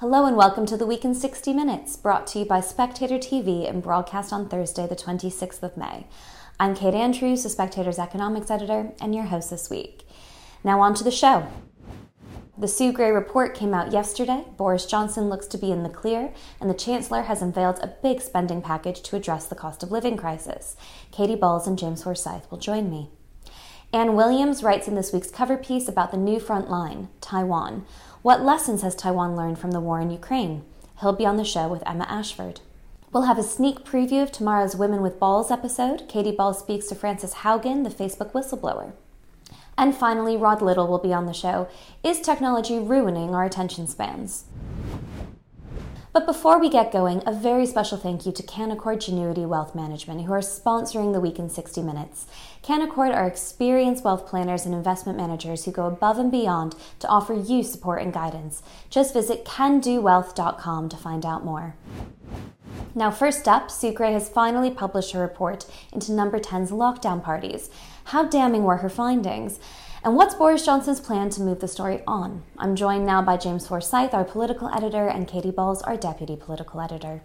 Hello and welcome to the Week in 60 Minutes, brought to you by Spectator TV and broadcast on Thursday, the 26th of May. I'm Kate Andrews, the Spectator's economics editor, and your host this week. Now on to the show. The Sue Gray report came out yesterday. Boris Johnson looks to be in the clear, and the Chancellor has unveiled a big spending package to address the cost of living crisis. Katie Balls and James Forsyth will join me. Ian Williams writes in this week's cover piece about the new front line, Taiwan. What lessons has Taiwan learned from the war in Ukraine? He'll be on the show with Emma Ashford. We'll have a sneak preview of tomorrow's Women with Balls episode. Katie Balls speaks to Frances Haugen, the Facebook whistleblower. And finally, Rod Liddle will be on the show. Is technology ruining our attention spans? But before we get going, a very special thank you to Canaccord Genuity Wealth Management, who are sponsoring the week in 60 Minutes. Canaccord are experienced wealth planners and investment managers who go above and beyond to offer you support and guidance. Just visit candowealth.com to find out more. Now, first up, Sue Gray has finally published her report into Number 10's lockdown parties. How damning were her findings? And what's Boris Johnson's plan to move the story on? I'm joined now by James Forsyth, our political editor, and Katie Balls, our deputy political editor.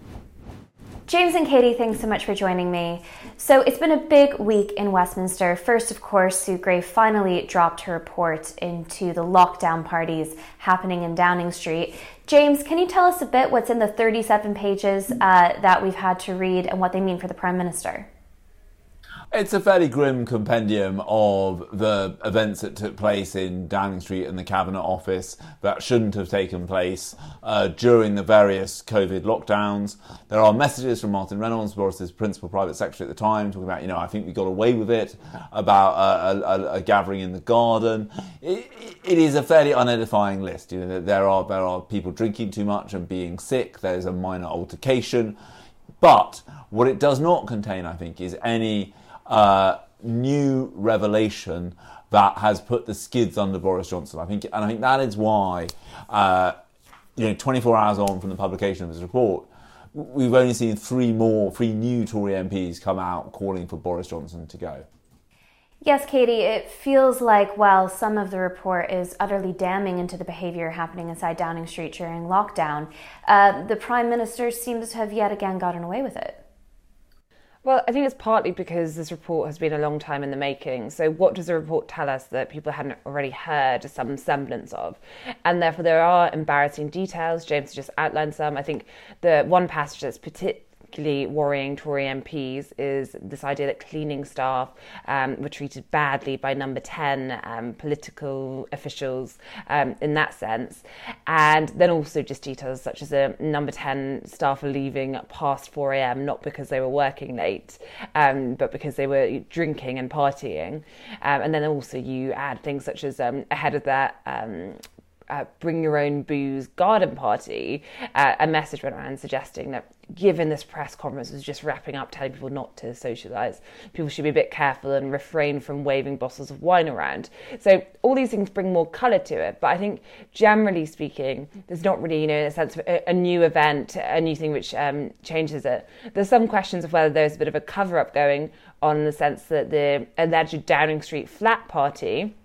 James and Katie, thanks so much for joining me. So it's been a big week in Westminster. First, of course, Sue Gray finally dropped her report into the lockdown parties happening in Downing Street. James, can you tell us a bit what's in the 37 pages uh, that we've had to read and what they mean for the Prime Minister? It's a fairly grim compendium of the events that took place in Downing Street and the Cabinet Office that shouldn't have taken place uh, during the various COVID lockdowns. There are messages from Martin Reynolds, Boris's principal private secretary at the time, talking about, you know, I think we got away with it, about a, a, a gathering in the garden. It, it is a fairly unedifying list. You know, there are there are people drinking too much and being sick. There's a minor altercation, but what it does not contain, I think, is any uh, new revelation that has put the skids under Boris Johnson. I think, and I think that is why, uh, you know, 24 hours on from the publication of his report, we've only seen three more, three new Tory MPs come out calling for Boris Johnson to go. Yes, Katie, it feels like while some of the report is utterly damning into the behaviour happening inside Downing Street during lockdown, uh, the Prime Minister seems to have yet again gotten away with it. Well, I think it's partly because this report has been a long time in the making. So, what does the report tell us that people hadn't already heard some semblance of? And therefore, there are embarrassing details. James just outlined some. I think the one passage that's particularly particularly worrying Tory MPs is this idea that cleaning staff um, were treated badly by number 10 um, political officials um, in that sense. And then also just details such as a number 10 staff are leaving past 4 a.m., not because they were working late, um, but because they were drinking and partying. Um, and then also you add things such as um, ahead of that uh, bring your own booze garden party, uh, a message went around suggesting that given this press conference was just wrapping up, telling people not to socialise, people should be a bit careful and refrain from waving bottles of wine around. So all these things bring more colour to it. But I think generally speaking, there's not really, you know, in a sense of a, a new event, a new thing which um, changes it. There's some questions of whether there's a bit of a cover up going on in the sense that the alleged Downing Street flat party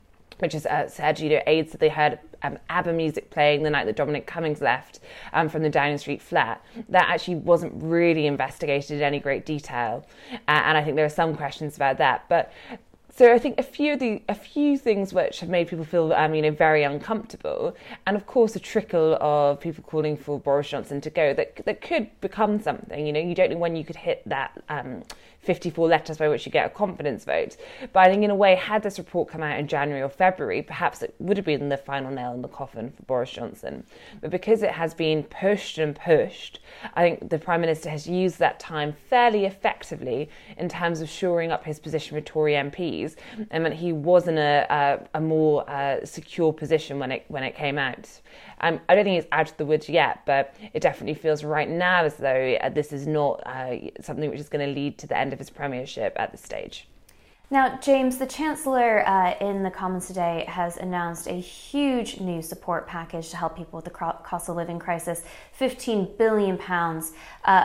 which has uh, said, you know, aides that they heard um, ABBA music playing the night that Dominic Cummings left um, from the Downing Street flat. That actually wasn't really investigated in any great detail, uh, and I think there are some questions about that. But so I think a few of the a few things which have made people feel um, you know very uncomfortable, and of course a trickle of people calling for Boris Johnson to go that that could become something. You know, you don't know when you could hit that. Um, 54 letters by which you get a confidence vote. But I think, in a way, had this report come out in January or February, perhaps it would have been the final nail in the coffin for Boris Johnson. But because it has been pushed and pushed, I think the Prime Minister has used that time fairly effectively in terms of shoring up his position with Tory MPs, and that he was in a, a, a more uh, secure position when it when it came out. Um, I don't think it's out of the woods yet, but it definitely feels right now as though uh, this is not uh, something which is going to lead to the end of his premiership at this stage. Now, James, the Chancellor uh, in the Commons today has announced a huge new support package to help people with the cost of living crisis £15 billion uh,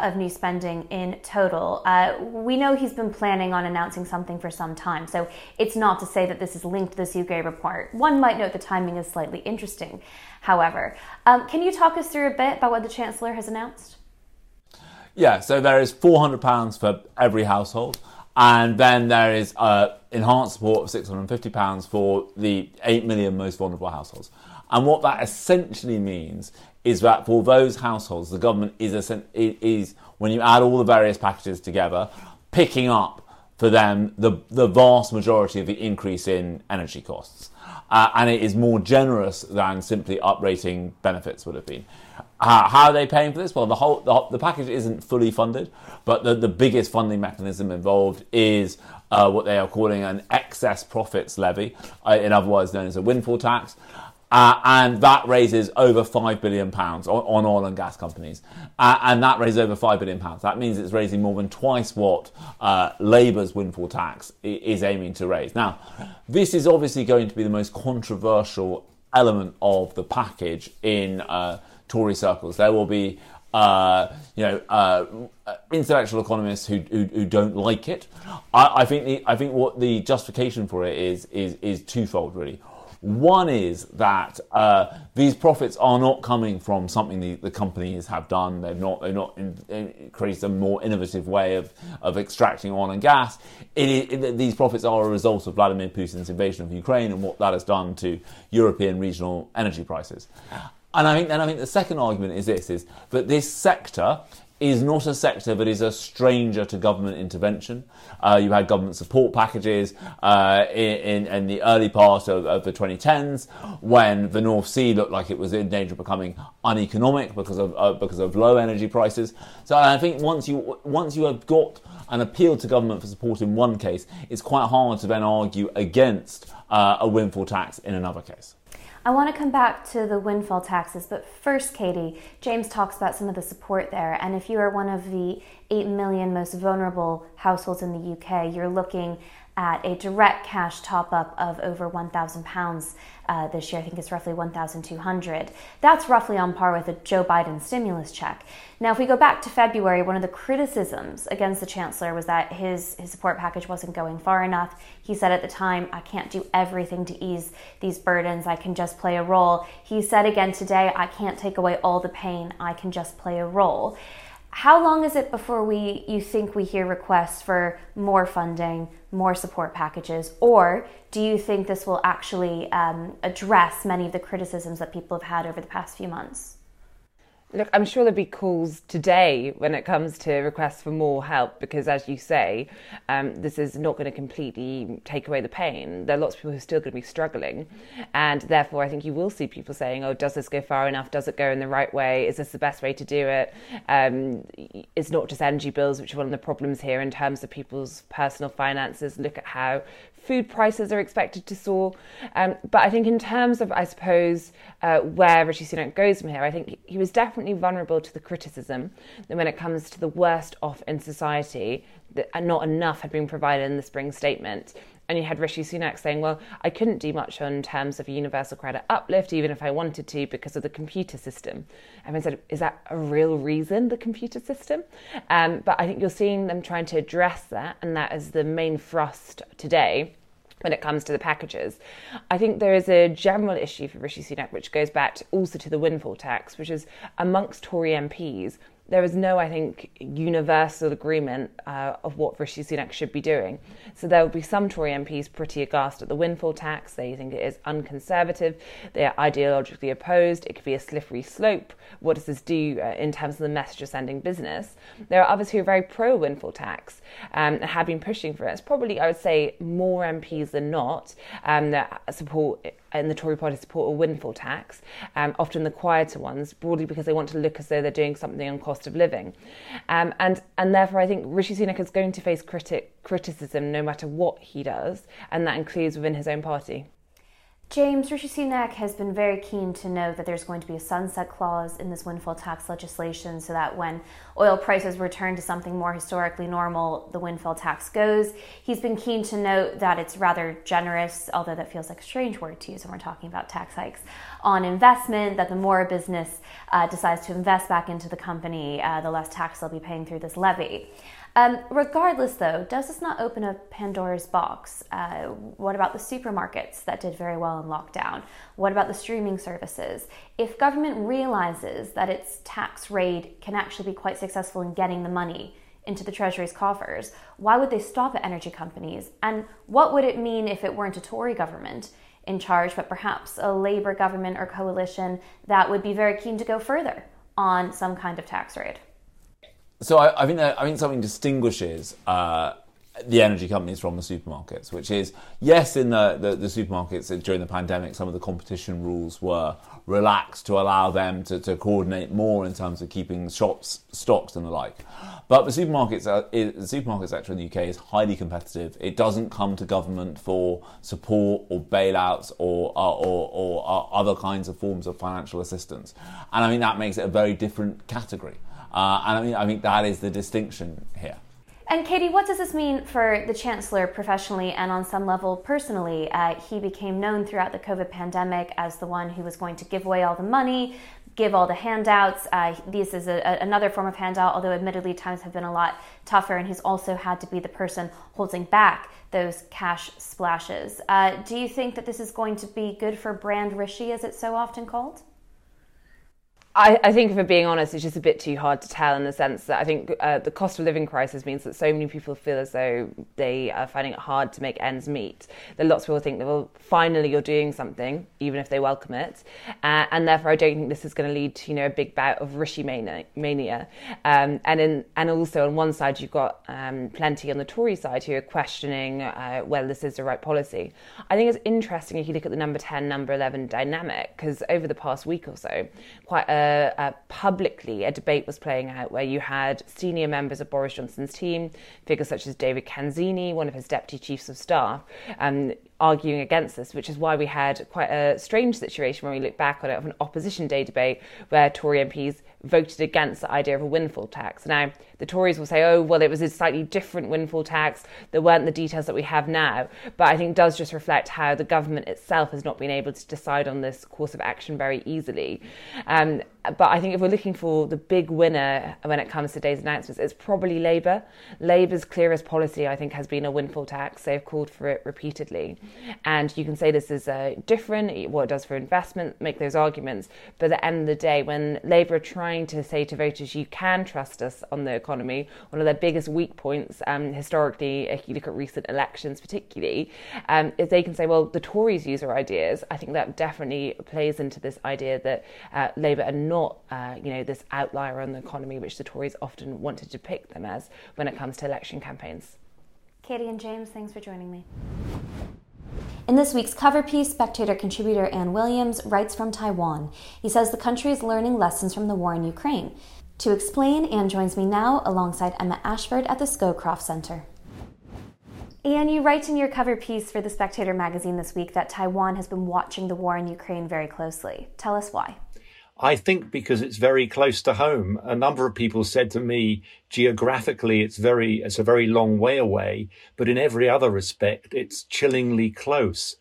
of new spending in total. Uh, we know he's been planning on announcing something for some time, so it's not to say that this is linked to the UK report. One might note the timing is slightly interesting, however. Um, can you talk us through a bit about what the Chancellor has announced? Yeah, so there is £400 for every household. And then there is uh, enhanced support of £650 for the 8 million most vulnerable households. And what that essentially means is that for those households, the government is, is when you add all the various packages together, picking up for them the, the vast majority of the increase in energy costs. Uh, and it is more generous than simply uprating benefits would have been. Uh, how are they paying for this? Well, the whole the, the, package isn't fully funded, but the, the biggest funding mechanism involved is uh, what they are calling an excess profits levy, uh, in other words known as a windfall tax. Uh, and that raises over five billion pounds on, on, oil and gas companies, uh, and that raises over five billion pounds. That means it's raising more than twice what uh, Labour's windfall tax is aiming to raise. Now, this is obviously going to be the most controversial element of the package in Tory circles. There will be uh, you know, uh, intellectual economists who, who, who don't like it. I, I, think the, I think what the justification for it is is is twofold really. One is that uh, these profits are not coming from something the, the companies have done. They've not they've not in, in created a more innovative way of, of extracting oil and gas. It, it, these profits are a result of Vladimir Putin's invasion of Ukraine and what that has done to European regional energy prices. And I think then I think the second argument is this: is that this sector is not a sector that is a stranger to government intervention. Uh, you had government support packages uh, in, in, the early part of, of, the 2010s when the North Sea looked like it was in danger of becoming uneconomic because of uh, because of low energy prices. So I think once you once you have got an appeal to government for support in one case, it's quite hard to then argue against uh, a windfall tax in another case. I want to come back to the windfall taxes, but first, Katie, James talks about some of the support there. And if you are one of the 8 million most vulnerable households in the UK, you're looking at a direct cash top up of over £1,000 uh, this year. I think it's roughly 1,200. That's roughly on par with a Joe Biden stimulus check. Now, if we go back to February, one of the criticisms against the chancellor was that his, his support package wasn't going far enough. He said at the time, I can't do everything to ease these burdens, I can just play a role. He said again today, I can't take away all the pain, I can just play a role. How long is it before we you think we hear requests for more funding, more support packages, or do you think this will actually um, address many of the criticisms that people have had over the past few months? Look, I'm sure there'll be calls today when it comes to requests for more help because, as you say, um, this is not going to completely take away the pain. There are lots of people who are still going to be struggling. And therefore, I think you will see people saying, oh, does this go far enough? Does it go in the right way? Is this the best way to do it? Um, it's not just energy bills, which are one of the problems here in terms of people's personal finances. Look at how food prices are expected to soar. Um, but I think, in terms of, I suppose, uh, where Rishi Sunak goes from here, I think he was definitely vulnerable to the criticism that when it comes to the worst off in society, that not enough had been provided in the spring statement. And you had Rishi Sunak saying, well, I couldn't do much on terms of universal credit uplift, even if I wanted to, because of the computer system. Everyone said, is that a real reason, the computer system? Um, but I think you're seeing them trying to address that, and that is the main thrust today when it comes to the packages. I think there is a general issue for Rishi Sunak, which goes back to also to the windfall tax, which is amongst Tory MPs, there is no, I think, universal agreement uh, of what Rishi Sunak should be doing. So there will be some Tory MPs pretty aghast at the windfall tax. They think it is unconservative. They are ideologically opposed. It could be a slippery slope. What does this do uh, in terms of the message of sending business? There are others who are very pro windfall tax um, and have been pushing for it. It's probably, I would say, more MPs than not um, that support in the Tory party support a windfall tax, um, often the quieter ones, broadly because they want to look as though they're doing something on cost of living. Um, and, and therefore, I think Rishi Sunak is going to face critic, criticism no matter what he does, and that includes within his own party. James Rishi Sunak has been very keen to note that there's going to be a sunset clause in this windfall tax legislation so that when oil prices return to something more historically normal, the windfall tax goes. He's been keen to note that it's rather generous, although that feels like a strange word to use when we're talking about tax hikes, on investment, that the more a business uh, decides to invest back into the company, uh, the less tax they'll be paying through this levy. Um, regardless, though, does this not open a Pandora's box? Uh, what about the supermarkets that did very well in lockdown? What about the streaming services? If government realizes that its tax raid can actually be quite successful in getting the money into the Treasury's coffers, why would they stop at energy companies? And what would it mean if it weren't a Tory government in charge, but perhaps a Labour government or coalition that would be very keen to go further on some kind of tax raid? So I, I think that, I think something distinguishes uh, the energy companies from the supermarkets, which is yes, in the, the, the, supermarkets during the pandemic, some of the competition rules were relaxed to allow them to, to coordinate more in terms of keeping shops stocks and the like. But the supermarkets, are, the supermarket sector in the UK is highly competitive. It doesn't come to government for support or bailouts or, uh, or, or, or uh, other kinds of forms of financial assistance, and I mean that makes it a very different category. Uh, and I mean, I think that is the distinction here. And Katie, what does this mean for the Chancellor professionally and on some level personally? Uh, he became known throughout the COVID pandemic as the one who was going to give away all the money, give all the handouts. Uh, this is a, a, another form of handout, although admittedly times have been a lot tougher, and he's also had to be the person holding back those cash splashes. Uh, do you think that this is going to be good for brand Rishi, as it's so often called? I, I, think, if we're being honest, it's just a bit too hard to tell in the sense that I think uh, the cost of living crisis means that so many people feel as though they are finding it hard to make ends meet. That lots of people think that, well, finally you're doing something, even if they welcome it. Uh, and therefore, I don't think this is going to lead to, you know, a big bout of Rishi mania. Um, and, in, and also, on one side, you've got um, plenty on the Tory side who are questioning uh, whether this is the right policy. I think it's interesting if you look at the number 10, number 11 dynamic, because over the past week or so, quite a uh, publicly a debate was playing out where you had senior members of Boris Johnson's team, figures such as David Canzini, one of his deputy chiefs of staff, um, arguing against this, which is why we had quite a strange situation when we look back on it of an opposition day debate where Tory MPs voted against the idea of a windfall tax. Now, the Tories will say, oh, well, it was a slightly different windfall tax. There weren't the details that we have now. But I think does just reflect how the government itself has not been able to decide on this course of action very easily. Um, but I think if we're looking for the big winner when it comes to today's announcements, it's probably Labour. Labour's clearest policy, I think, has been a windfall tax. They've called for it repeatedly. And you can say this is uh, different, what it does for investment, make those arguments. But at the end of the day, when Labour are trying to say to voters, you can trust us on the economy, one of their biggest weak points um, historically, if you look at recent elections particularly, um, is they can say, well, the Tories use our ideas. I think that definitely plays into this idea that uh, Labour are not, uh, you know, this outlier on the economy, which the Tories often want to depict them as when it comes to election campaigns. Katie and James, thanks for joining me. In this week's cover piece, Spectator contributor Ian Williams writes from Taiwan. He says the country is learning lessons from the war in Ukraine. To explain, Ian joins me now alongside Emma Ashford at the Scowcroft Center. Ian, you write in your cover piece for the Spectator magazine this week that Taiwan has been watching the war in Ukraine very closely. Tell us why. I think because it's very close to home. A number of people said to me, geographically, it's very, it's a very long way away, but in every other respect, it's chillingly close.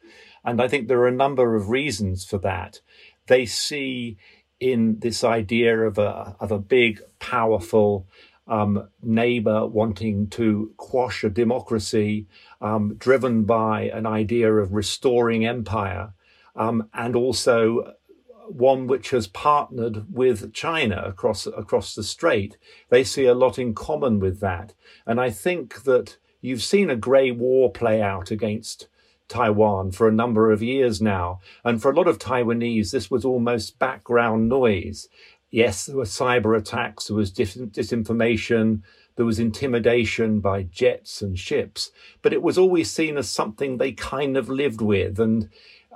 And I think there are a number of reasons for that. They see in this idea of a of a big, powerful um, neighbor wanting to quash a democracy, um, driven by an idea of restoring empire, um, and also one which has partnered with China across across the strait. They see a lot in common with that, and I think that you've seen a grey war play out against Taiwan for a number of years now. And for a lot of Taiwanese, this was almost background noise. Yes, there were cyber attacks, there was dis- disinformation, there was intimidation by jets and ships, but it was always seen as something they kind of lived with. And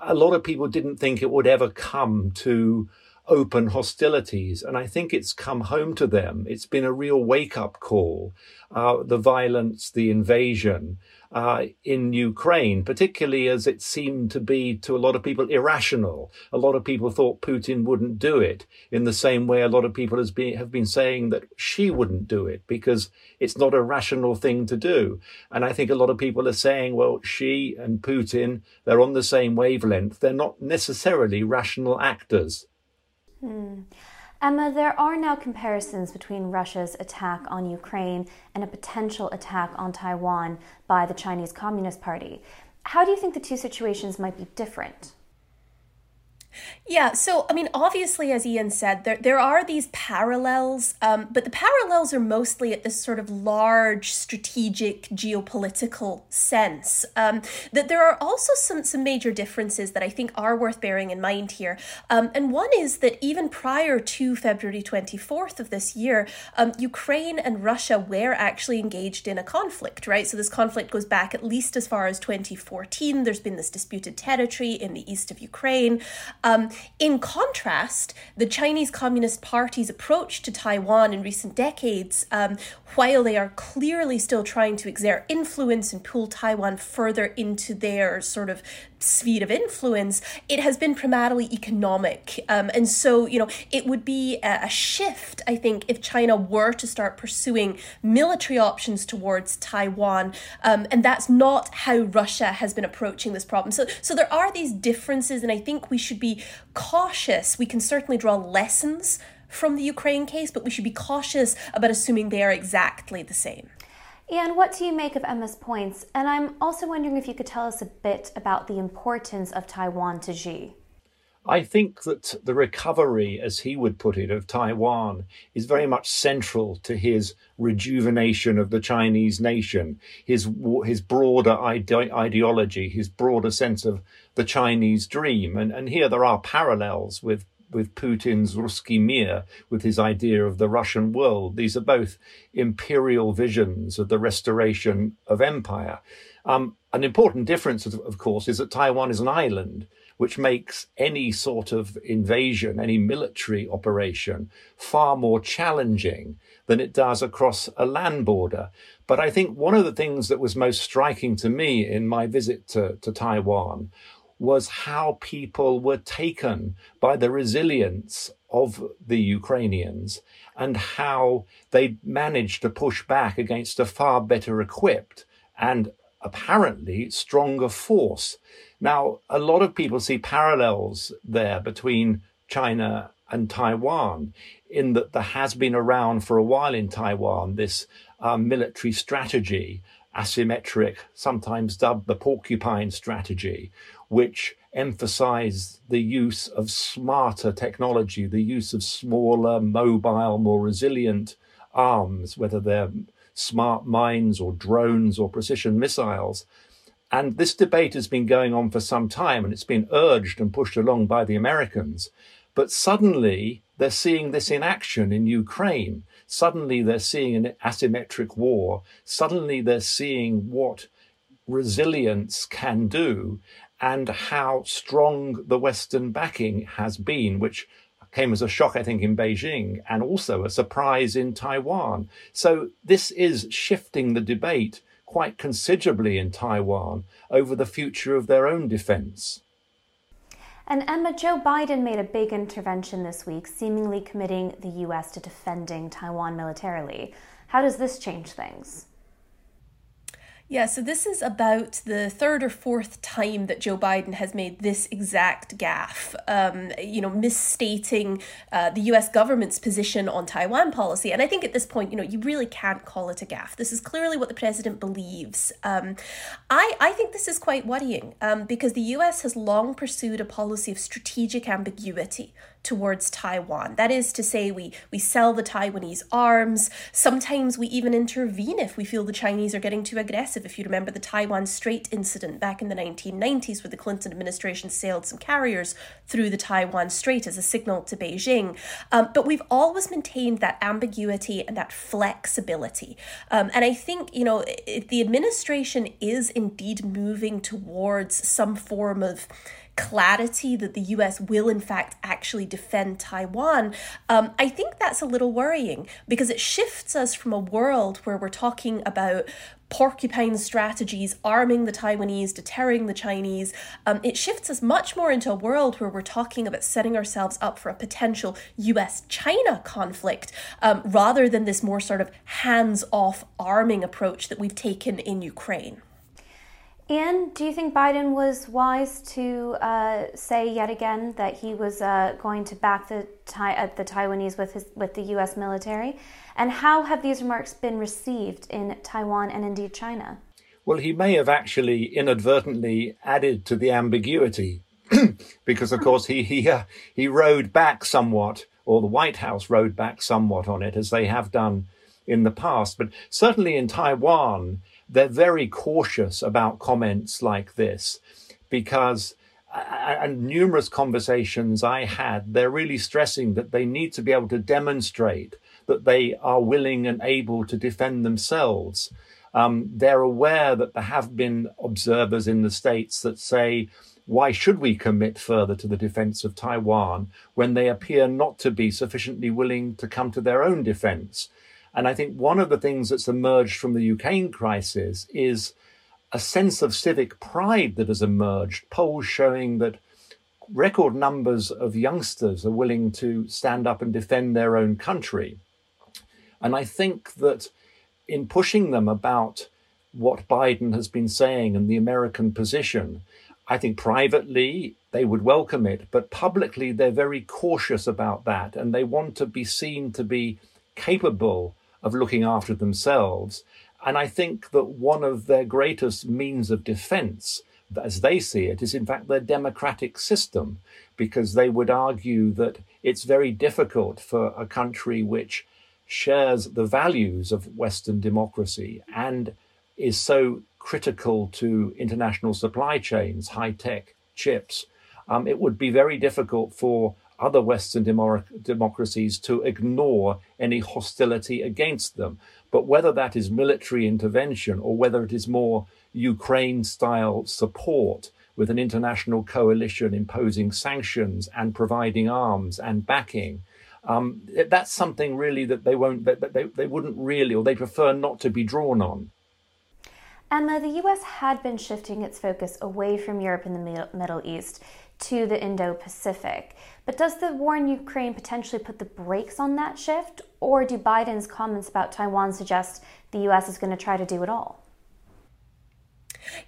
a lot of people didn't think it would ever come to open hostilities. And I think it's come home to them. It's been a real wake up call. Uh, the violence, the invasion, uh, in Ukraine, particularly as it seemed to be to a lot of people irrational. A lot of people thought Putin wouldn't do it in the same way a lot of people been, have been saying that Xi wouldn't do it because it's not a rational thing to do. And I think a lot of people are saying, well, Xi and Putin, they're on the same wavelength. They're not necessarily rational actors. Hmm. Emma, there are now comparisons between Russia's attack on Ukraine and a potential attack on Taiwan by the Chinese Communist Party. How do you think the two situations might be different? Yeah, so I mean, obviously, as Ian said, there there are these parallels, um, but the parallels are mostly at this sort of large strategic geopolitical sense. Um, that there are also some some major differences that I think are worth bearing in mind here. Um, and one is that even prior to February twenty fourth of this year, um, Ukraine and Russia were actually engaged in a conflict, right? So this conflict goes back at least as far as twenty fourteen. There's been this disputed territory in the east of Ukraine. Um, in contrast, the Chinese Communist Party's approach to Taiwan in recent decades, um, while they are clearly still trying to exert influence and pull Taiwan further into their sort of sphere of influence, it has been primarily economic. Um, and so, you know, it would be a, a, shift, I think, if China were to start pursuing military options towards Taiwan. Um, and that's not how Russia has been approaching this problem. So, so there are these differences, and I think we should be cautious. We can certainly draw lessons from the Ukraine case, but we should be cautious about assuming they are exactly the same. And what do you make of Emma's points? And I'm also wondering if you could tell us a bit about the importance of Taiwan to Xi. I think that the recovery, as he would put it, of Taiwan is very much central to his rejuvenation of the Chinese nation, his his broader ide- ideology, his broader sense of the Chinese dream. And, and here there are parallels with with Putin's Ruski Mir, with his idea of the Russian world. These are both imperial visions of the restoration of empire. Um, an important difference, of, of course, is that Taiwan is an island, which makes any sort of invasion, any military operation, far more challenging than it does across a land border. But I think one of the things that was most striking to me in my visit to, to Taiwan was how people were taken by the resilience of the Ukrainians and how they managed to push back against a far better equipped and apparently stronger force. Now, a lot of people see parallels there between China and Taiwan in that there has been around for a while in Taiwan this uh, military strategy, asymmetric, sometimes dubbed the porcupine strategy, which emphasize the use of smarter technology, the use of smaller, mobile, more resilient arms, whether they're smart mines or drones or precision missiles. And this debate has been going on for some time and it's been urged and pushed along by the Americans. But suddenly they're seeing this in action in Ukraine. Suddenly they're seeing an asymmetric war. Suddenly they're seeing what resilience can do and how strong the Western backing has been, which came as a shock, I think, in Beijing and also a surprise in Taiwan. So this is shifting the debate quite considerably in Taiwan over the future of their own defense. And Emma, Joe Biden made a big intervention this week, seemingly committing the U.S. to defending Taiwan militarily. How does this change things? Yeah, so this is about the third or fourth time that Joe Biden has made this exact gaffe, um, you know, misstating uh, the US government's position on Taiwan policy. And I think at this point, you know, you really can't call it a gaffe. This is clearly what the president believes. Um, I, I think this is quite worrying um, because the US has long pursued a policy of strategic ambiguity towards Taiwan. That is to say, we, we sell the Taiwanese arms. Sometimes we even intervene if we feel the Chinese are getting too aggressive. If you remember the Taiwan Strait incident back in the 1990s, where the Clinton administration sailed some carriers through the Taiwan Strait as a signal to Beijing. Um, but we've always maintained that ambiguity and that flexibility. Um, and I think, you know, the administration is indeed moving towards some form of clarity that the US will, in fact, actually defend Taiwan, um, I think that's a little worrying because it shifts us from a world where we're talking about porcupine strategies, arming the Taiwanese, deterring the Chinese. Um, it shifts us much more into a world where we're talking about setting ourselves up for a potential US China conflict um, rather than this more sort of hands off arming approach that we've taken in Ukraine. And do you think Biden was wise to uh, say yet again that he was uh, going to back the, uh, the Taiwanese with, his, with the U.S. military? And how have these remarks been received in Taiwan and indeed China? Well, he may have actually inadvertently added to the ambiguity because, of course, he he uh, he rode back somewhat, or the White House rode back somewhat on it, as they have done in the past. But certainly in Taiwan, they're very cautious about comments like this because and numerous conversations I had, they're really stressing that they need to be able to demonstrate that they are willing and able to defend themselves. Um, they're aware that there have been observers in the States that say, why should we commit further to the defense of Taiwan when they appear not to be sufficiently willing to come to their own defense? And I think one of the things that's emerged from the Ukraine crisis is a sense of civic pride that has emerged, polls showing that record numbers of youngsters are willing to stand up and defend their own country. And I think that in pushing them about what Biden has been saying and the American position, I think privately they would welcome it, but publicly they're very cautious about that and they want to be seen to be capable of looking after themselves. And I think that one of their greatest means of defense, as they see it, is in fact their democratic system, because they would argue that it's very difficult for a country which shares the values of Western democracy and is so critical to international supply chains, high tech chips, um, it would be very difficult for other Western demo- democracies to ignore any hostility against them. But whether that is military intervention or whether it is more Ukraine style support with an international coalition imposing sanctions and providing arms and backing, um, that's something really that they won't, that they, they wouldn't really, or they prefer not to be drawn on. Emma, the US had been shifting its focus away from Europe and the Middle East to the Indo Pacific. But does the war in Ukraine potentially put the brakes on that shift? Or do Biden's comments about Taiwan suggest the US is going to try to do it all?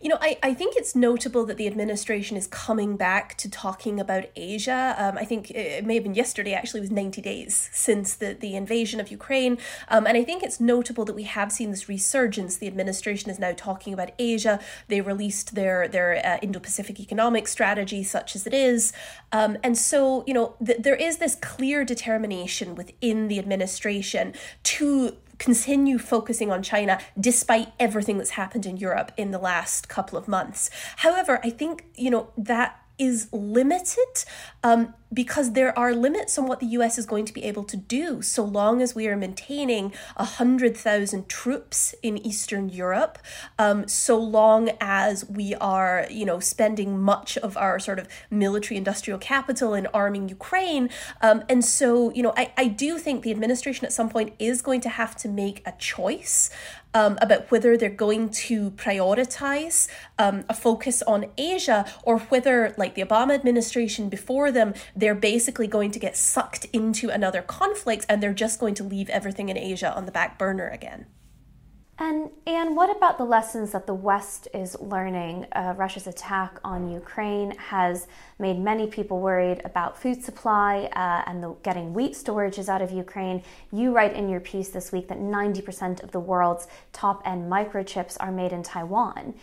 You know, I, I think it's notable that the administration is coming back to talking about Asia. Um, I think it may have been yesterday, actually, was 90 days since the, the invasion of Ukraine. Um, and I think it's notable that we have seen this resurgence. The administration is now talking about Asia. They released their, their uh, Indo Pacific economic strategy, such as it is. Um, and so, you know, th- there is this clear determination within the administration to continue focusing on China despite everything that's happened in Europe in the last couple of months. However, I think, you know, that is limited um, because there are limits on what the US is going to be able to do so long as we are maintaining 100,000 troops in Eastern Europe, um, so long as we are, you know, spending much of our sort of military industrial capital in arming Ukraine. Um, and so, you know, I, I do think the administration at some point is going to have to make a choice um, about whether they're going to prioritize um, a focus on Asia or whether, like the Obama administration before them, they're basically going to get sucked into another conflict and they're just going to leave everything in Asia on the back burner again. And and what about the lessons that the West is learning? Uh, Russia's attack on Ukraine has made many people worried about food supply uh, and the, getting wheat storages out of Ukraine. You write in your piece this week that 90% of the world's top end microchips are made in Taiwan.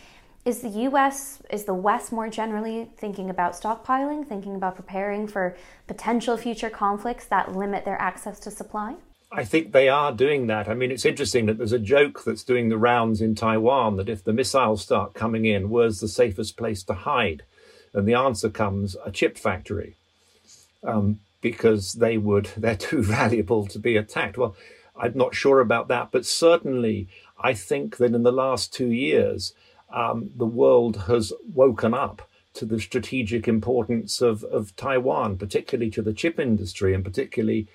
Is the U.S. is the West more generally thinking about stockpiling, thinking about preparing for potential future conflicts that limit their access to supply? I think they are doing that. I mean, it's interesting that there's a joke that's doing the rounds in Taiwan that if the missiles start coming in, where's the safest place to hide? And the answer comes a chip factory, um, because they would they're too valuable to be attacked. Well, I'm not sure about that, but certainly I think that in the last two years, um, the world has woken up to the strategic importance of, of Taiwan, particularly to the chip industry and particularly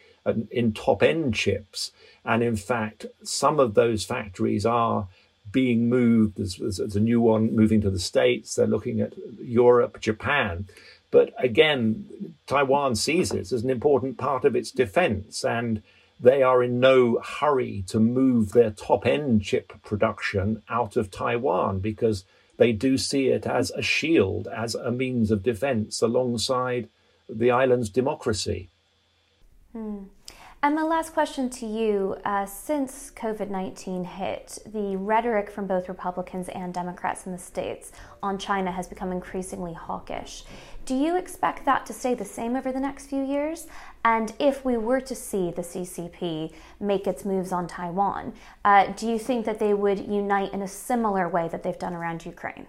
in top end chips. And in fact, some of those factories are being moved. There's, there's, a new one moving to the States. They're looking at Europe, Japan. But again, Taiwan sees this as an important part of its defense. And they are in no hurry to move their top end chip production out of Taiwan because they do see it as a shield, as a means of defense alongside the island's democracy. Hmm. And my last question to you uh, since COVID 19 hit, the rhetoric from both Republicans and Democrats in the States on China has become increasingly hawkish. Do you expect that to stay the same over the next few years? And if we were to see the CCP make its moves on Taiwan, uh, do you think that they would unite in a similar way that they've done around Ukraine?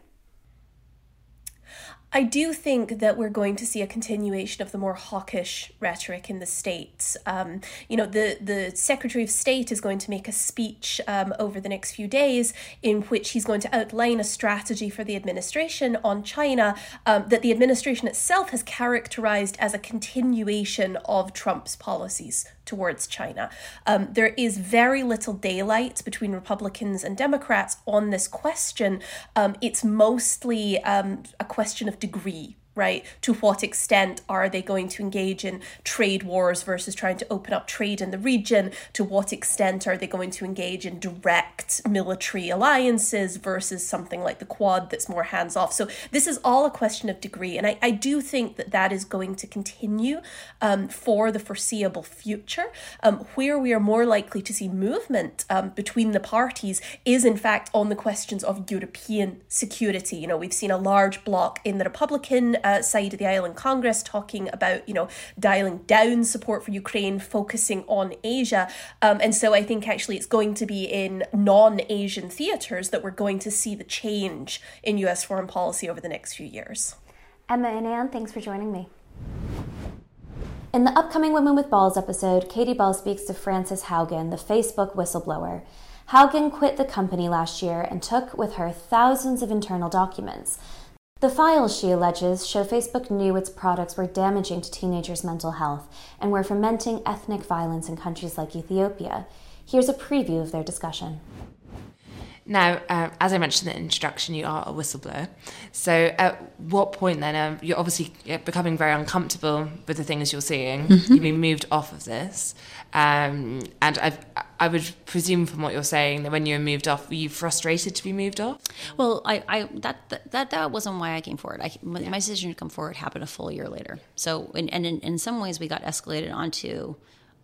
I do think that we're going to see a continuation of the more hawkish rhetoric in the states. Um, you know, the the Secretary of State is going to make a speech um, over the next few days in which he's going to outline a strategy for the administration on China um, that the administration itself has characterized as a continuation of Trump's policies towards China. Um, there is very little daylight between Republicans and Democrats on this question. Um, it's mostly um, a question of degree right? To what extent are they going to engage in trade wars versus trying to open up trade in the region? To what extent are they going to engage in direct military alliances versus something like the Quad that's more hands off? So, this is all a question of degree. And I, I do think that that is going to continue um, for the foreseeable future. Um, where we are more likely to see movement um, between the parties is, in fact, on the questions of European security. You know, we've seen a large bloc in the Republican uh, side of the aisle in Congress talking about, you know, dialing down support for Ukraine, focusing on Asia. Um, and so I think actually it's going to be in non Asian theaters that we're going to see the change in US foreign policy over the next few years. Emma and Ian, thanks for joining me. In the upcoming Women with Balls episode, Katie Balls speaks to Frances Haugen, the Facebook whistleblower. Haugen quit the company last year and took with her thousands of internal documents. The files, she alleges, show Facebook knew its products were damaging to teenagers' mental health and were fomenting ethnic violence in countries like Ethiopia. Here's a preview of their discussion. Now, uh, as I mentioned in the introduction, you are a whistleblower. So, at what point then? Um, you're obviously becoming very uncomfortable with the things you're seeing. Mm-hmm. You've been moved off of this, um, and I've, I would presume from what you're saying that when you were moved off, were you frustrated to be moved off? Well, I, I that, that that wasn't why I came forward. I, my, yeah. my decision to come forward happened a full year later. So, and in, in some ways, we got escalated onto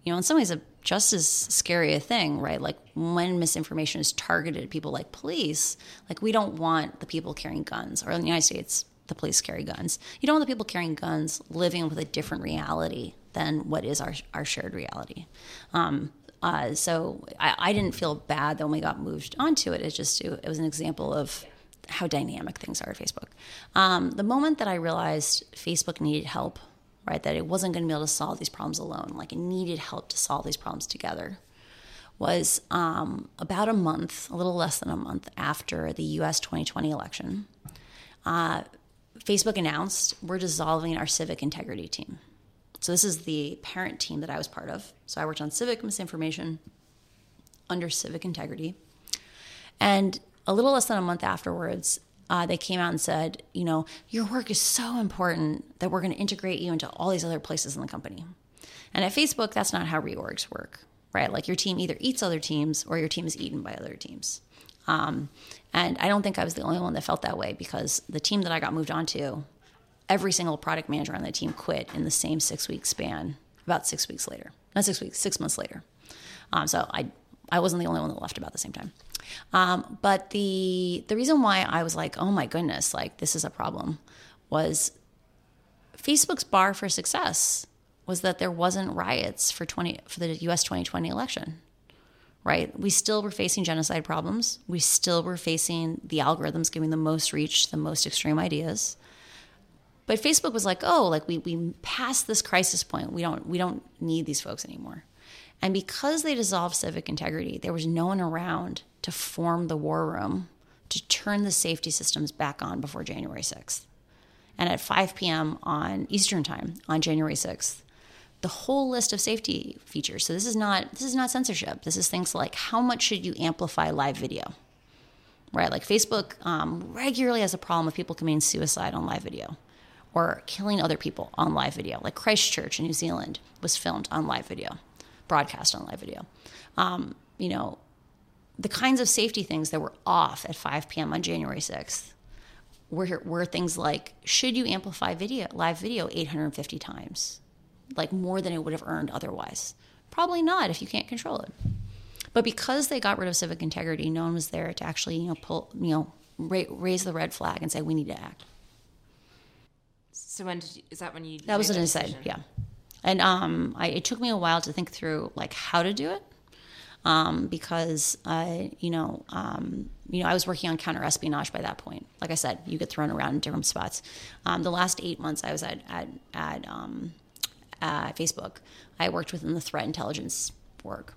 you know, in some ways, a just as scary a thing, right? Like when misinformation is targeted at people like police, like we don't want the people carrying guns, or in the United States, the police carry guns. You don't want the people carrying guns living with a different reality than what is our, our shared reality. Um, uh, so I, I, didn't feel bad that when we got moved onto it. It just it was an example of how dynamic things are at Facebook. Um, the moment that I realized Facebook needed help right? That it wasn't going to be able to solve these problems alone. Like it needed help to solve these problems together. Was um, about a month, a little less than a month after the US 2020 election. Uh, Facebook announced we're dissolving our civic integrity team. So, this is the parent team that I was part of. So, I worked on civic misinformation under civic integrity. And a little less than a month afterwards, uh, they came out and said, you know, your work is so important that we're going to integrate you into all these other places in the company. And at Facebook, that's not how reorgs work, right? Like your team either eats other teams or your team is eaten by other teams. Um, and I don't think I was the only one that felt that way because the team that I got moved on to, every single product manager on the team quit in the same six week span, about six weeks later. Not six weeks, six months later. Um, so I, I wasn't the only one that left about the same time. Um, but the the reason why I was like, oh my goodness, like this is a problem, was Facebook's bar for success was that there wasn't riots for twenty for the U.S. 2020 election. Right, we still were facing genocide problems. We still were facing the algorithms giving the most reach, the most extreme ideas. But Facebook was like, oh, like we we passed this crisis point. We don't we don't need these folks anymore. And because they dissolved civic integrity, there was no one around to form the war room to turn the safety systems back on before January 6th. And at 5 p.m. on Eastern Time on January 6th, the whole list of safety features. So this is not this is not censorship. This is things like how much should you amplify live video, right? Like Facebook um, regularly has a problem with people committing suicide on live video or killing other people on live video. Like Christchurch in New Zealand was filmed on live video, broadcast on live video. Um, you know, the kinds of safety things that were off at 5 p.m. on January 6th were, were things like should you amplify video live video 850 times like more than it would have earned otherwise probably not if you can't control it but because they got rid of civic integrity no one was there to actually you know pull you know ra- raise the red flag and say we need to act So when did you, is that when you? that was an insight yeah and um I, it took me a while to think through like how to do it um, because I, you know, um, you know, I was working on counter espionage by that point. Like I said, you get thrown around in different spots. Um, the last eight months I was at at at, um, at Facebook, I worked within the threat intelligence work,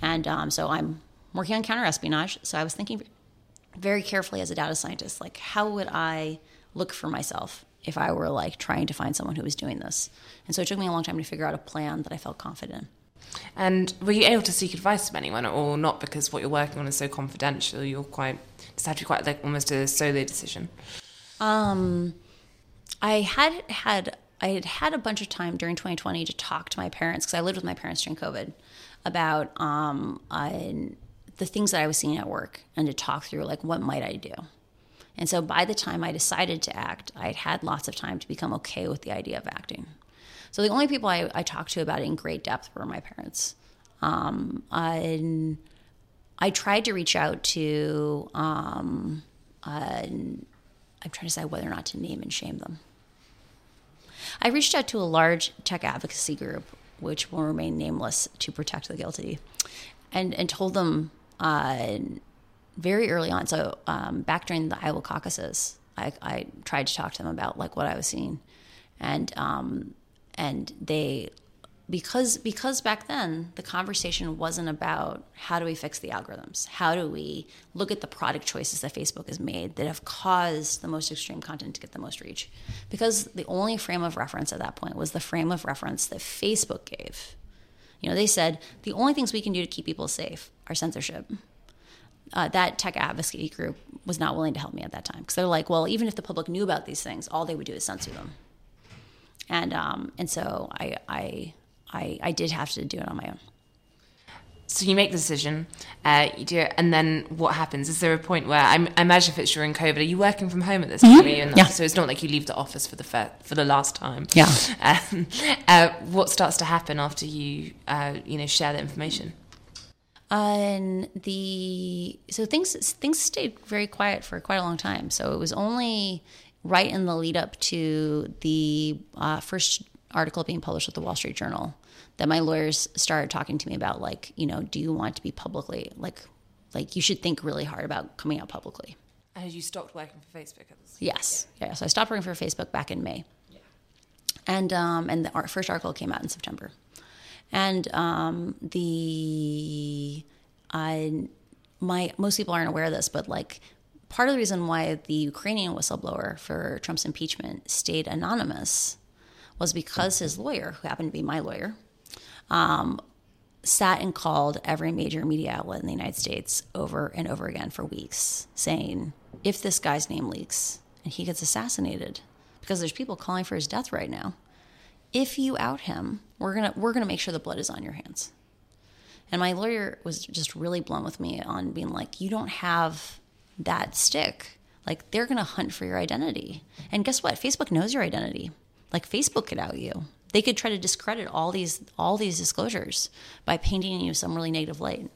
and um, so I'm working on counter espionage. So I was thinking very carefully as a data scientist, like how would I look for myself if I were like trying to find someone who was doing this? And so it took me a long time to figure out a plan that I felt confident in. And were you able to seek advice from anyone, or not? Because what you're working on is so confidential. You're quite. It's had to be quite like almost a solo decision. Um, I had had I had had a bunch of time during 2020 to talk to my parents because I lived with my parents during COVID about um, I, the things that I was seeing at work and to talk through like what might I do. And so by the time I decided to act, I had had lots of time to become okay with the idea of acting. So the only people I, I talked to about it in great depth were my parents. Um, I, I tried to reach out to, um, uh, I'm trying to decide whether or not to name and shame them. I reached out to a large tech advocacy group, which will remain nameless to protect the guilty, and, and told them uh, very early on. So um, back during the Iowa caucuses, I, I tried to talk to them about like what I was seeing, and um, and they because because back then the conversation wasn't about how do we fix the algorithms? How do we look at the product choices that facebook has made that have caused the most extreme content to get the most reach? Because the only frame of reference at that point was the frame of reference that facebook gave. You know they said the only things we can do to keep people safe are censorship uh, that tech advocacy group was not willing to help me at that time because they're like well even if the public knew about these things all they would do is censor them and um, and so I, I I I did have to do it on my own. So you make the decision, uh, you do it, and then what happens? Is there a point where I, I imagine if it's during COVID, are you working from home at this time? Are you in the Mm-hmm. Yeah. So it's not like you leave the office for the fir- for the last time. Yeah. Um, uh, what starts to happen after you uh, you know share the information? And the so things things stayed very quiet for quite a long time. So it was only right in the lead up to the uh, first article being published with the Wall Street Journal that my lawyers started talking to me about like you know do you want to be publicly like like you should think really hard about coming out publicly. And you stopped working for Facebook? Yes, yeah. So I stopped working for Facebook back in May, and um, and the first article came out in September, and um, the I my most people aren't aware of this, but like part of the reason why the Ukrainian whistleblower for Trump's impeachment stayed anonymous was because his lawyer, who happened to be my lawyer, um, sat and called every major media outlet in the United States over and over again for weeks, saying, if this guy's name leaks and he gets assassinated, because there's people calling for his death right now, if you out him, we're gonna we're gonna make sure the blood is on your hands. And my lawyer was just really blunt with me on being like, you don't have that stick. Like they're gonna hunt for your identity. And guess what? Facebook knows your identity. Like Facebook could out you. They could try to discredit all these all these disclosures by painting you some really negative light.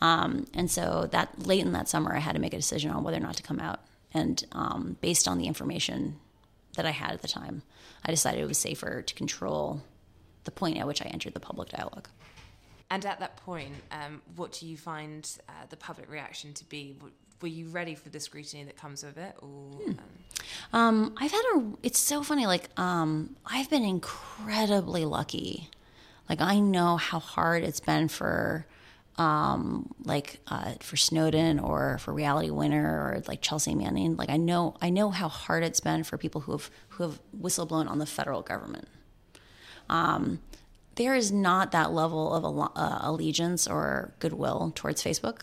Um, and so that late in that summer, I had to make a decision on whether or not to come out. And um, based on the information that I had at the time, I decided it was safer to control the point at which I entered the public dialogue. And at that point, um, what do you find uh, the public reaction to be? Were you ready for the scrutiny that comes with it, or um, Um, I've had a. It's so funny. Like, um, I've been incredibly lucky. Like, I know how hard it's been for um, like uh, for Snowden or for Reality Winner or like Chelsea Manning. Like I know, I know how hard it's been for people who have who have whistleblown on the federal government. Um, there is not that level of uh, allegiance or goodwill towards Facebook.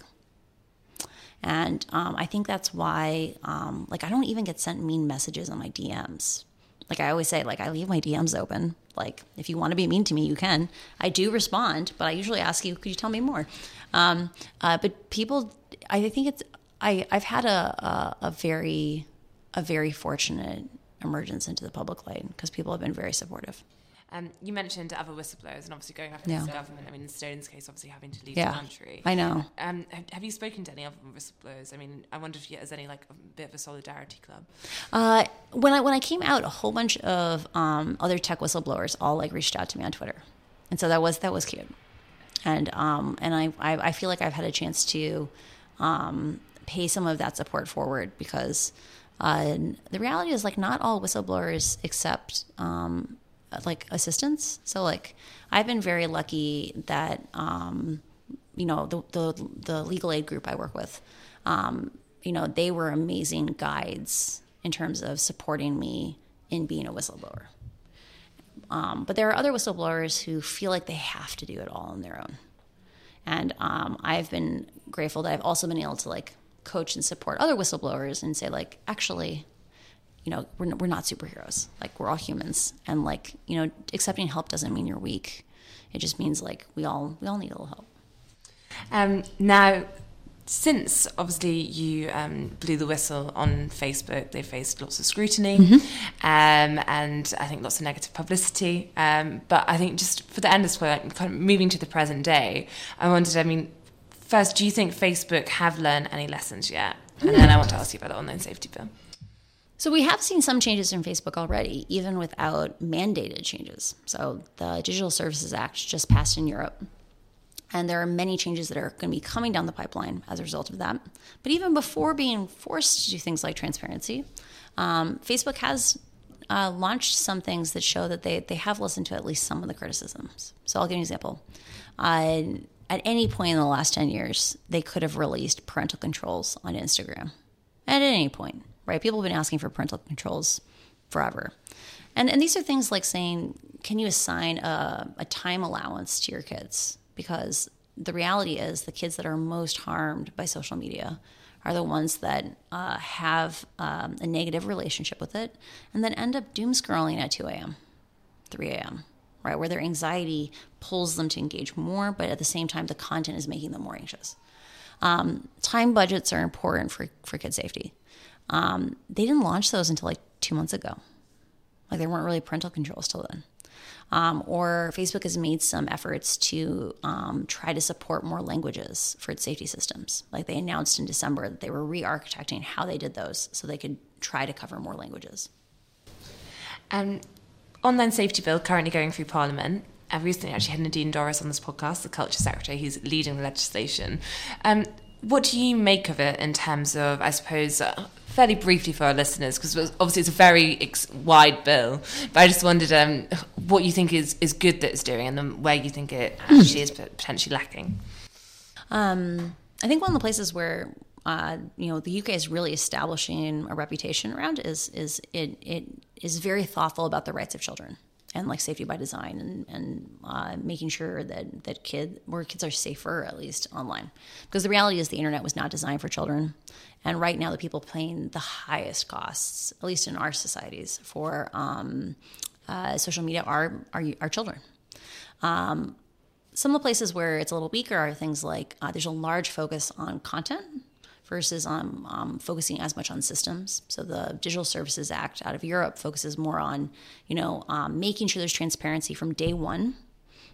And um, I think that's why, um, like, I don't even get sent mean messages on my DMs. Like I always say, like I leave my DMs open. Like if you want to be mean to me, you can. I do respond, but I usually ask you, could you tell me more? Um, uh, but people, I think it's I I've had a, a, a very a very fortunate emergence into the public light because people have been very supportive. Um, you mentioned other whistleblowers and obviously going up against yeah. the government. I mean, in Snowden's case, obviously having to leave yeah, the country. I know. Um, have, have, you spoken to any other whistleblowers? I mean, I wonder if there's any like a bit of a solidarity club. Uh, when I when I came out, a whole bunch of um, other tech whistleblowers all like reached out to me on Twitter, and so that was that was cute, and um, and I, I, I feel like I've had a chance to um, pay some of that support forward because. Uh, the reality is like not all whistleblowers accept um, like assistance. So like I've been very lucky that um, you know the, the, the legal aid group I work with, um, you know they were amazing guides in terms of supporting me in being a whistleblower. Um, but there are other whistleblowers who feel like they have to do it all on their own, and um, I've been grateful that I've also been able to like coach and support other whistleblowers and say like actually you know, we're, we're not superheroes. Like we're all humans, and like you know, accepting help doesn't mean you're weak. It just means like we all we all need a little help. Um, now, since obviously you um, blew the whistle on Facebook, they faced lots of scrutiny mm-hmm. um, and I think lots of negative publicity. Um, but I think just for the end of point, kind of moving to the present day, I wondered, I mean, first, do you think Facebook have learned any lessons yet? And then I want to ask you about the online safety bill. So we have seen some changes in Facebook already, even without mandated changes. So the Digital Services Act just passed in Europe. And there are many changes that are going to be coming down the pipeline as a result of that. But even before being forced to do things like transparency, um, Facebook has uh, launched some things that show that they, they have listened to at least some of the criticisms. So I'll give you an example. Uh, at any point in the last 10 years, they could have released parental controls on Instagram. At any point right? People have been asking for parental controls forever. And, and these are things like saying, can you assign a, a time allowance to your kids? Because the reality is, the kids that are most harmed by social media are the ones that uh, have um, a negative relationship with it and then end up doom scrolling at 2 a.m., 3 a.m., right? Where their anxiety pulls them to engage more, but at the same time, the content is making them more anxious. Um, time budgets are important for, for kid safety. Um, they didn't launch those until like two months ago. Like there weren't really parental controls till then. Um, or Facebook has made some efforts to um, try to support more languages for its safety systems. Like they announced in December that they were re architecting how they did those so they could try to cover more languages. Um, online safety bill currently going through Parliament. I recently actually had Nadine Dorries on this podcast, the Culture Secretary, who's leading the legislation. Um, what do you make of it in terms of, I suppose, uh, fairly briefly for our listeners, because obviously it's a very ex- wide bill, but I just wondered um, what you think is, is good that it's doing and then where you think it actually is potentially lacking. Um, I think one of the places where uh, you know the UK is really establishing a reputation around is is it it is very thoughtful about the rights of children and like safety by design and, and uh, making sure that that kid where kids are safer at least online. Because the reality is the internet was not designed for children. And right now the people paying the highest costs at least in our societies for um, uh, social media are are, children. Um, some of the places where it's a little weaker are things like uh, there's a large focus on content versus um, um, focusing as much on systems. So the Digital Services Act out of Europe focuses more on, you know, um, making sure there's transparency from day one.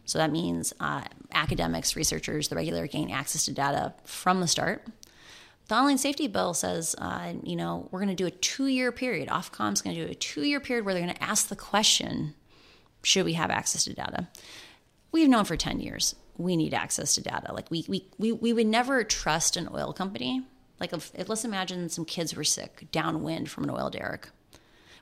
So that means uh, academics, researchers, the regulator gain access to data from the start. The online safety bill says, uh, you know, we're going to do a two-year period. Ofcom's going to do a two-year period where they're going to ask the question, should we have access to data? We've known for 10 years we need access to data. Like we, we, we, we would never trust an oil company like if, let's imagine some kids were sick downwind from an oil derrick.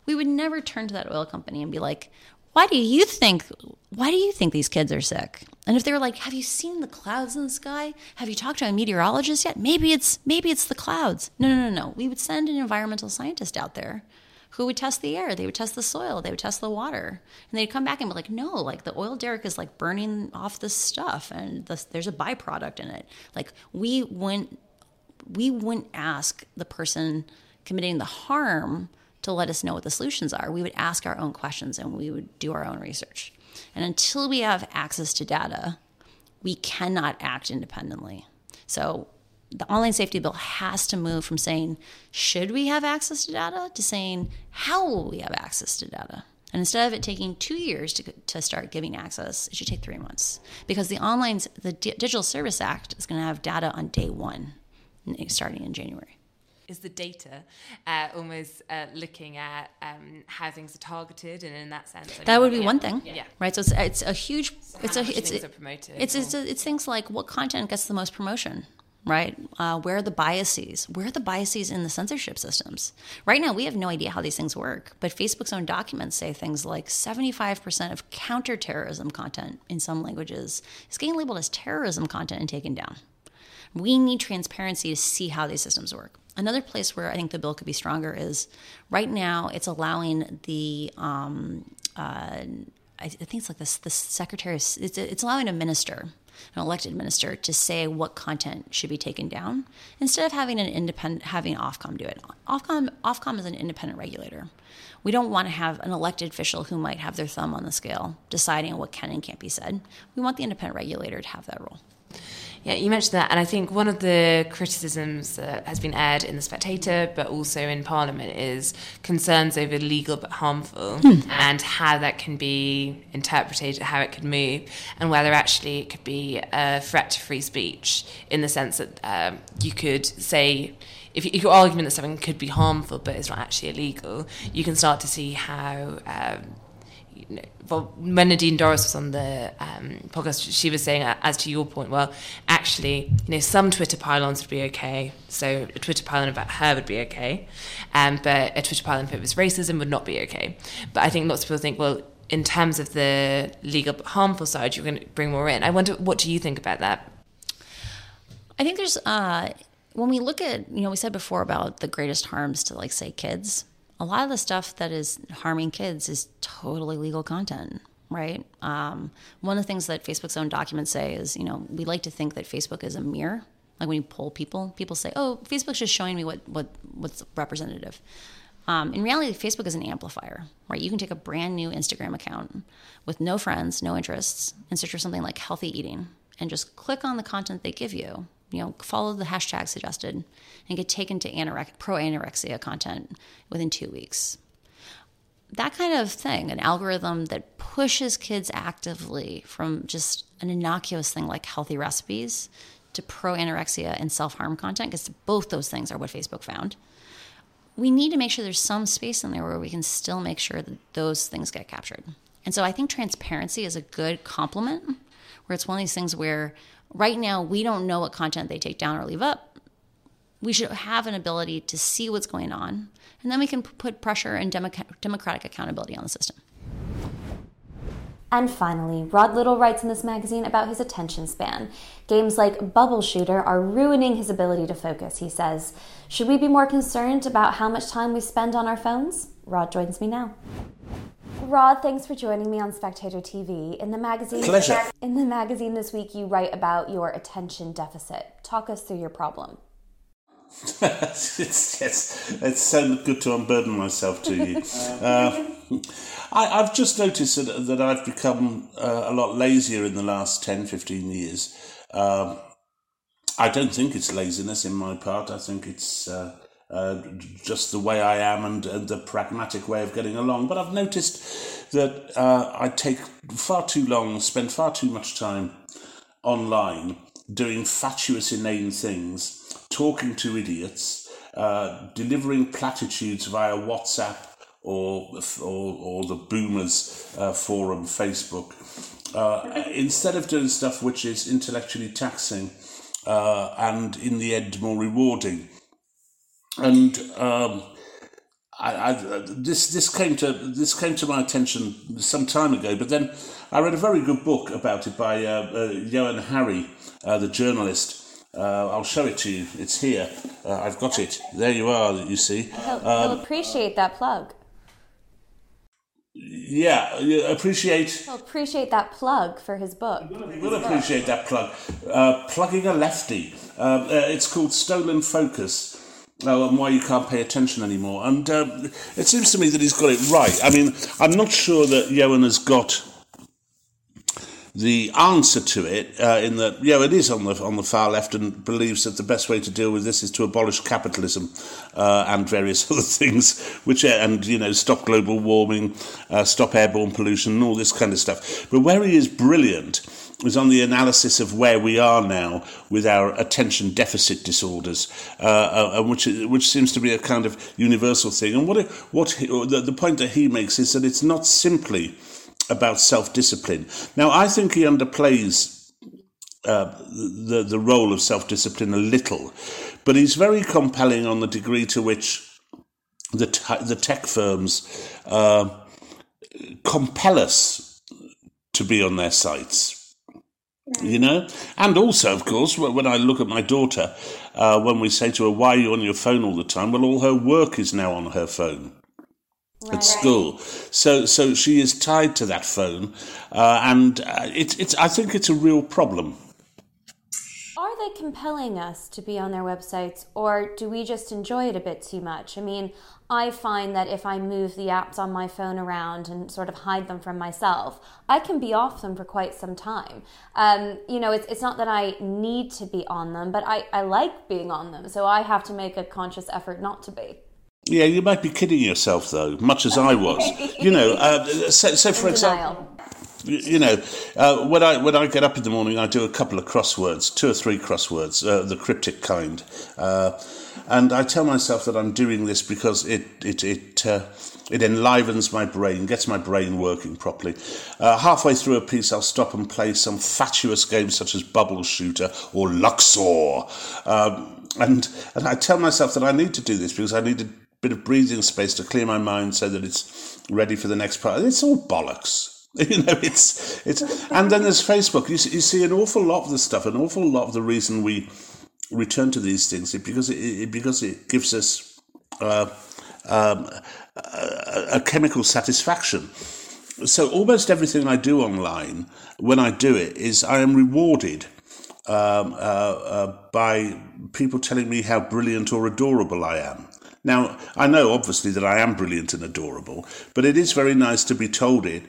We would never turn to that oil company and be like, why do you think why do you think these kids are sick? And if they were like, have you seen the clouds in the sky? Have you talked to a meteorologist yet? Maybe it's maybe it's the clouds. No, no, no, no. We would send an environmental scientist out there who would test the air, they would test the soil, they would test the water. And they'd come back and be like, no, like the oil derrick is like burning off this stuff and there's a byproduct in it. Like we wouldn't we wouldn't ask the person committing the harm to let us know what the solutions are. We would ask our own questions and we would do our own research. And until we have access to data, we cannot act independently. So the online safety bill has to move from saying, should we have access to data, to saying, how will we have access to data? And instead of it taking two years to, to start giving access, it should take three months. Because the online, the D- Digital Service Act is going to have data on day one, starting in January is the data uh, almost uh, looking at um, how things are targeted and in that sense I that would be yeah. one thing yeah. right so it's, it's a huge so it's a it's it's, promoted it's, it's, it's things like what content gets the most promotion right? Uh, where are the biases? Where are the biases in the censorship systems? Right now, we have no idea how these things work, but Facebook's own documents say things like 75% of counterterrorism content in some languages is getting labeled as terrorism content and taken down. We need transparency to see how these systems work. Another place where I think the bill could be stronger is right now it's allowing the um, uh, I think it's like this the secretary it's, it's allowing a minister an elected minister to say what content should be taken down instead of having an independent having Ofcom do it. Ofcom Ofcom is an independent regulator. We don't want to have an elected official who might have their thumb on the scale deciding what can and can't be said. We want the independent regulator to have that role. Yeah, you mentioned that, and I think one of the criticisms that has been aired in The Spectator, but also in Parliament, is concerns over legal but harmful hmm. and how that can be interpreted, how it could move, and whether actually it could be a threat to free speech in the sense that um, you could say if, your argument that something could be harmful but it's not actually illegal, you can start to see how um, when Nadine Dorries was on the um, podcast, she was saying, as to your point, well, actually, you know, some Twitter pile-ons would be okay. So a Twitter pile-on about her would be okay, um, but a Twitter pile-on if it was racism would not be okay. But I think lots of people think, well, in terms of the legal harmful side, you're going to bring more in. I wonder, what do you think about that? I think there's, uh, when we look at, you know, we said before about the greatest harms to, like, say, kids a lot of the stuff that is harming kids is totally legal content right? Um, one of the things that facebook's own documents say is you know we like to think that facebook is a mirror. Like when you poll people people say oh facebook's just showing me what, what what's representative. Um, in reality facebook is an amplifier right? You can take a brand new instagram account with no friends no interests and search for something like healthy eating and just click on the content they give you. You know, follow the hashtag suggested and get taken to anorexia, pro anorexia content within two weeks. That kind of thing, an algorithm that pushes kids actively from just an innocuous thing like healthy recipes to pro anorexia and self harm content, because both those things are what Facebook found. We need to make sure there's some space in there where we can still make sure that those things get captured. And so I think transparency is a good complement, where it's one of these things where Right now, we don't know what content they take down or leave up. We should have an ability to see what's going on, and then we can put pressure and democratic accountability on the system. And finally, Rod Liddle writes in this magazine about his attention span. Games like Bubble Shooter are ruining his ability to focus, he says. Should we be more concerned about how much time we spend on our phones? Rod joins me now. Rod, thanks for joining me on Spectator TV. In the magazine, Pleasure. in the magazine this week, you write about your attention deficit. Talk us through your problem. It's, it's, it's so good to unburden myself to you. Uh, I, have just noticed that, that I've become uh, a lot lazier in the last 10, 15 years. Um, I don't think it's laziness in my part. I think it's uh, uh, just the way I am and, and, the pragmatic way of getting along. But I've noticed that uh, I take far too long, spend far too much time online doing fatuous, inane things, talking to idiots, uh, delivering platitudes via WhatsApp or or, or the Boomers uh, forum, Facebook, uh, instead of doing stuff which is intellectually taxing and in the end more rewarding. And um, I, I, this this came to this came to my attention some time ago, but then I read a very good book about it by uh, uh, Johann Hari, uh, the journalist. Uh, I'll show it to you. It's here. Uh, I've got it. There you are. You see. He'll, he'll appreciate that plug. Yeah, you appreciate. He'll appreciate that plug for his book. You will appreciate that plug. Uh, plugging a lefty. Um, uh, it's called Stolen Focus. Uh, and why you can't pay attention anymore. And um, it seems to me that he's got it right. I mean, I'm not sure that Johann has got the answer to it uh, in that yeah it is on the on the far left and believes that the best way to deal with this is to abolish capitalism uh, and various other things which and you know stop global warming uh, stop airborne pollution and all this kind of stuff but where he is brilliant is on the analysis of where we are now with our attention deficit disorders, uh, uh, which which seems to be a kind of universal thing. And what what he, the, the point that he makes is that it's not simply about self discipline. Now, I think he underplays uh, the, the role of self discipline a little, but he's very compelling on the degree to which the, t- the tech firms uh, compel us to be on their sites. You know, and also, of course, when I look at my daughter, uh, when we say to her, "Why are you on your phone all the time?" Well, all her work is now on her phone right. at school. So, so she is tied to that phone, uh, and uh, it's, it's. I think it's a real problem. Are they compelling us to be on their websites, or do we just enjoy it a bit too much? I mean, I find that if I move the apps on my phone around and sort of hide them from myself, I can be off them for quite some time. Um, you know, it's, it's not that I need to be on them, but I, I like being on them, so I have to make a conscious effort not to be. Yeah, you might be kidding yourself though, much as I was. you know, uh, so, so for example, you know, uh, when I when I get up in the morning, I do a couple of crosswords, two or three crosswords, uh, the cryptic kind, uh, and I tell myself that I'm doing this because it it it. Uh, it enlivens my brain, gets my brain working properly. Uh, halfway through a piece, I'll stop and play some fatuous games such as Bubble Shooter or Luxor. Um, and, and I tell myself that I need to do this because I need to bit of breathing space to clear my mind so that it's ready for the next part. It's all bollocks. You know, it's it's, and then there's Facebook. You see, you see an awful lot of the stuff, an awful lot of the reason we return to these things is because it, it because it gives us uh, um, a, a chemical satisfaction. So almost everything I do online, when I do it, is I am rewarded um, uh, uh, by people telling me how brilliant or adorable I am. Now, I know obviously that I am brilliant and adorable, but it is very nice to be told it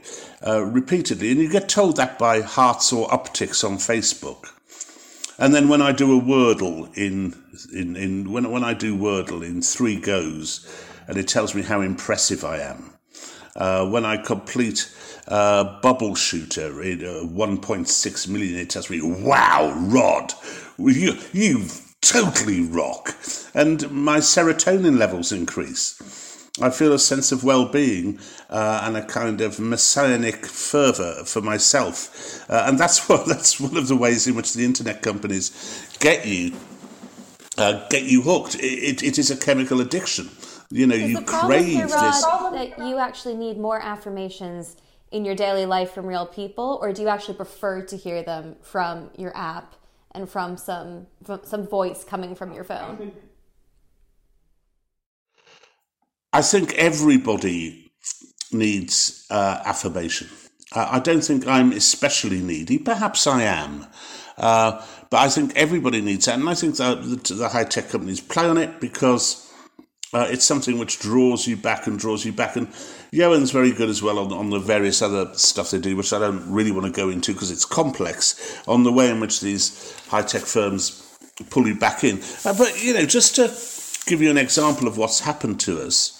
uh, repeatedly. And you get told that by hearts or upticks on Facebook. And then when I do a Wordle in, in, in when, when I do Wordle in three goes, and it tells me how impressive I am. Uh, when I complete uh, Bubble Shooter in uh, 1.6 million, it tells me, wow, Rod, you, you've totally rock. And my serotonin levels increase. I feel a sense of well being uh, and a kind of messianic fervour for myself. Uh, and that's, what, that's one of the ways in which the internet companies get you. Uh, get you hooked. It, it, it is a chemical addiction. You know, you crave this. That you actually need more affirmations in your daily life from real people, or do you actually prefer to hear them from your app and from some from some voice coming from your phone? I think everybody needs uh, affirmation. I don't think I'm especially needy. Perhaps I am. Uh, but I think everybody needs that. And I think that the, the high tech companies play on it because uh, it's something which draws you back and draws you back. And Johann's very good as well on, on the various other stuff they do, which I don't really want to go into because it's complex, on the way in which these high tech firms pull you back in. Uh, but, you know, just to give you an example of what's happened to us,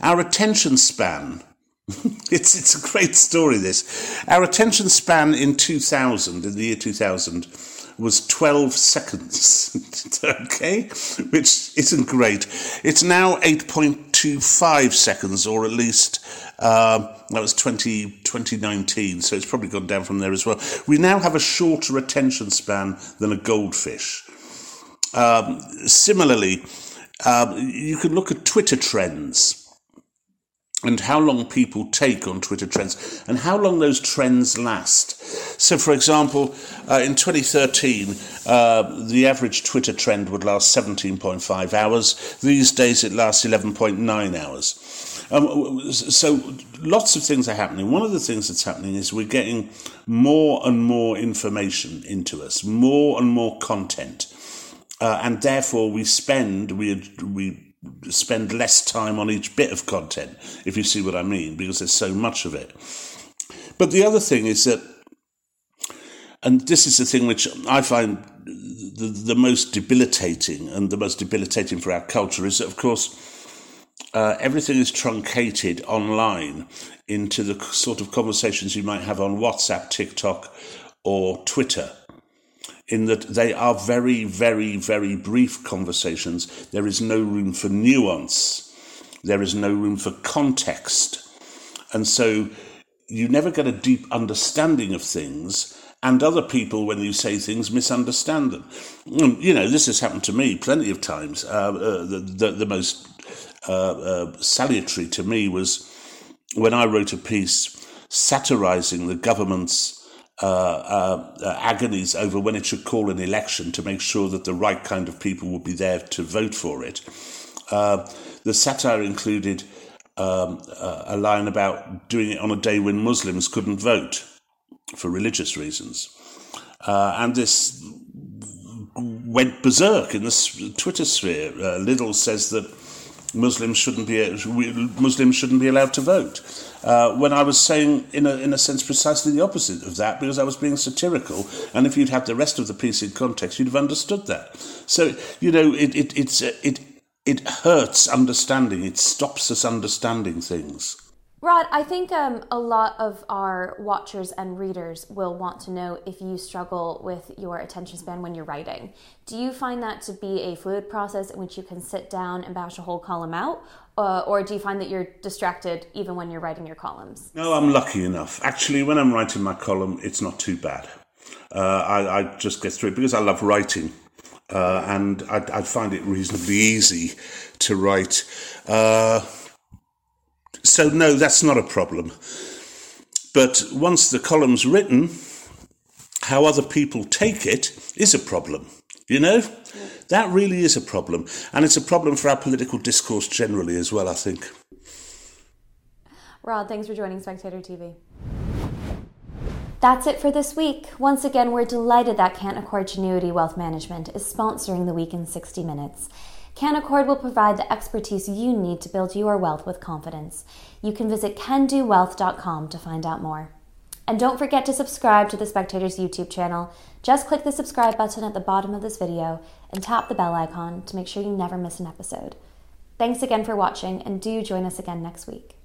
our attention span. it's it's a great story. This our attention span in two thousand, in the year two thousand, was 12 seconds. okay? Which isn't great. It's now 8.25 seconds, or at least uh, that was 20, 2019, so it's probably gone down from there as well. We now have a shorter attention span than a goldfish. Um, similarly, um, you can look at Twitter trends and how long people take on Twitter trends and how long those trends last. So, for example, uh, in 2013, uh, the average Twitter trend would last 17.5 hours. These days, it lasts 11.9 hours. Um, so, lots of things are happening. One of the things that's happening is we're getting more and more information into us, more and more content. Uh, and therefore, we spend, we, we spend less time on each bit of content, if you see what I mean, because there's so much of it. But the other thing is that, and this is the thing which I find the, the most debilitating and the most debilitating for our culture is that, of course, uh, everything is truncated online into the sort of conversations you might have on WhatsApp, TikTok, or Twitter in that they are very, very, very brief conversations. There is no room for nuance. There is no room for context. And so you never get a deep understanding of things. And other people, when you say things, misunderstand them. Mm, you know, this has happened to me plenty of times. Uh, uh, the, the, the, most uh, uh, salutary to me was when I wrote a piece satirizing the government's uh, uh, uh, agonies over when it should call an election to make sure that the right kind of people would be there to vote for it. Uh, the satire included um, a line about doing it on a day when Muslims couldn't vote for religious reasons. Uh, and this went berserk in the Twitter sphere. Uh, Liddle says that Muslims shouldn't be Muslims shouldn't be allowed to vote. Uh, when I was saying, in a, in a sense, precisely the opposite of that, because I was being satirical. And if you'd had the rest of the piece in context, you'd have understood that. So, you know, it, it, it's, it, it hurts understanding, it stops us understanding things. Rod, I think um, a lot of our watchers and readers will want to know if you struggle with your attention span when you're writing. Do you find that to be a fluid process in which you can sit down and bash a whole column out? Uh, or do you find that you're distracted even when you're writing your columns? No, I'm lucky enough. Actually, when I'm writing my column, it's not too bad. Uh, I, I, just get through it because I love writing. Uh, and I, I, find it reasonably easy to write. Uh, so, no, that's not a problem. But once the column's written, how other people take it is a problem, you know? Yeah. That really is a problem. And it's a problem for our political discourse generally as well, I think. Rod, thanks for joining Spectator TV. That's it for this week. Once again, we're delighted that Canaccord Genuity Wealth Management is sponsoring the week in 60 minutes. Canaccord will provide the expertise you need to build your wealth with confidence. You can visit candowealth.com to find out more. And don't forget to subscribe to the Spectator's YouTube channel. Just click the subscribe button at the bottom of this video and tap the bell icon to make sure you never miss an episode. Thanks again for watching, and do join us again next week.